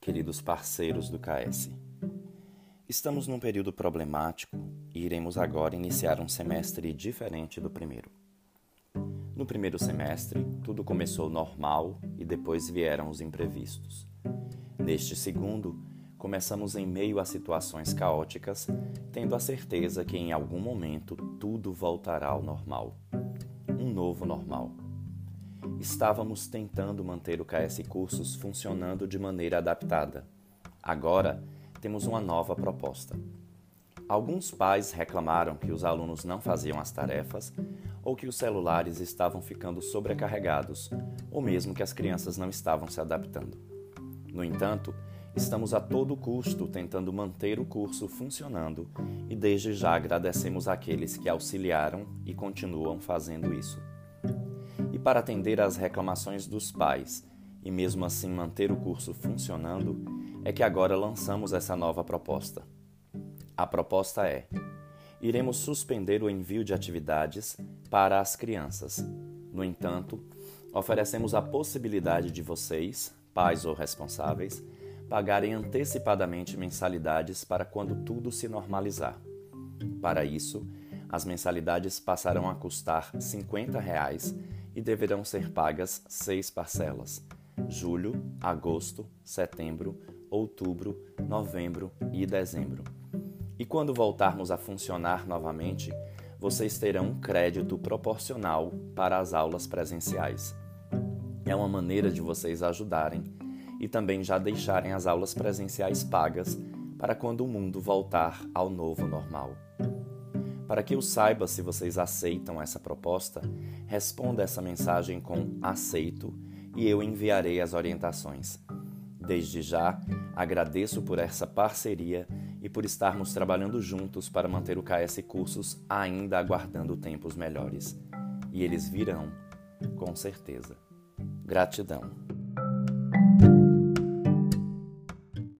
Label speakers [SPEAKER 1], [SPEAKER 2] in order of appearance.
[SPEAKER 1] queridos parceiros do KS. Estamos num período problemático e iremos agora iniciar um semestre diferente do primeiro. No primeiro semestre, tudo começou normal e depois vieram os imprevistos. Neste segundo, começamos em meio a situações caóticas, tendo a certeza que em algum momento tudo voltará ao normal. Um novo normal estávamos tentando manter o KS Cursos funcionando de maneira adaptada. Agora, temos uma nova proposta. Alguns pais reclamaram que os alunos não faziam as tarefas ou que os celulares estavam ficando sobrecarregados, ou mesmo que as crianças não estavam se adaptando. No entanto, estamos a todo custo tentando manter o curso funcionando e desde já agradecemos àqueles que auxiliaram e continuam fazendo isso para atender às reclamações dos pais e mesmo assim manter o curso funcionando, é que agora lançamos essa nova proposta. A proposta é: iremos suspender o envio de atividades para as crianças. No entanto, oferecemos a possibilidade de vocês, pais ou responsáveis, pagarem antecipadamente mensalidades para quando tudo se normalizar. Para isso, as mensalidades passarão a custar 50 reais e deverão ser pagas seis parcelas: julho, agosto, setembro, outubro, novembro e dezembro. E quando voltarmos a funcionar novamente, vocês terão um crédito proporcional para as aulas presenciais. É uma maneira de vocês ajudarem e também já deixarem as aulas presenciais pagas para quando o mundo voltar ao novo normal. Para que eu saiba se vocês aceitam essa proposta, responda essa mensagem com aceito e eu enviarei as orientações. Desde já, agradeço por essa parceria e por estarmos trabalhando juntos para manter o KS Cursos ainda aguardando tempos melhores. E eles virão, com certeza. Gratidão.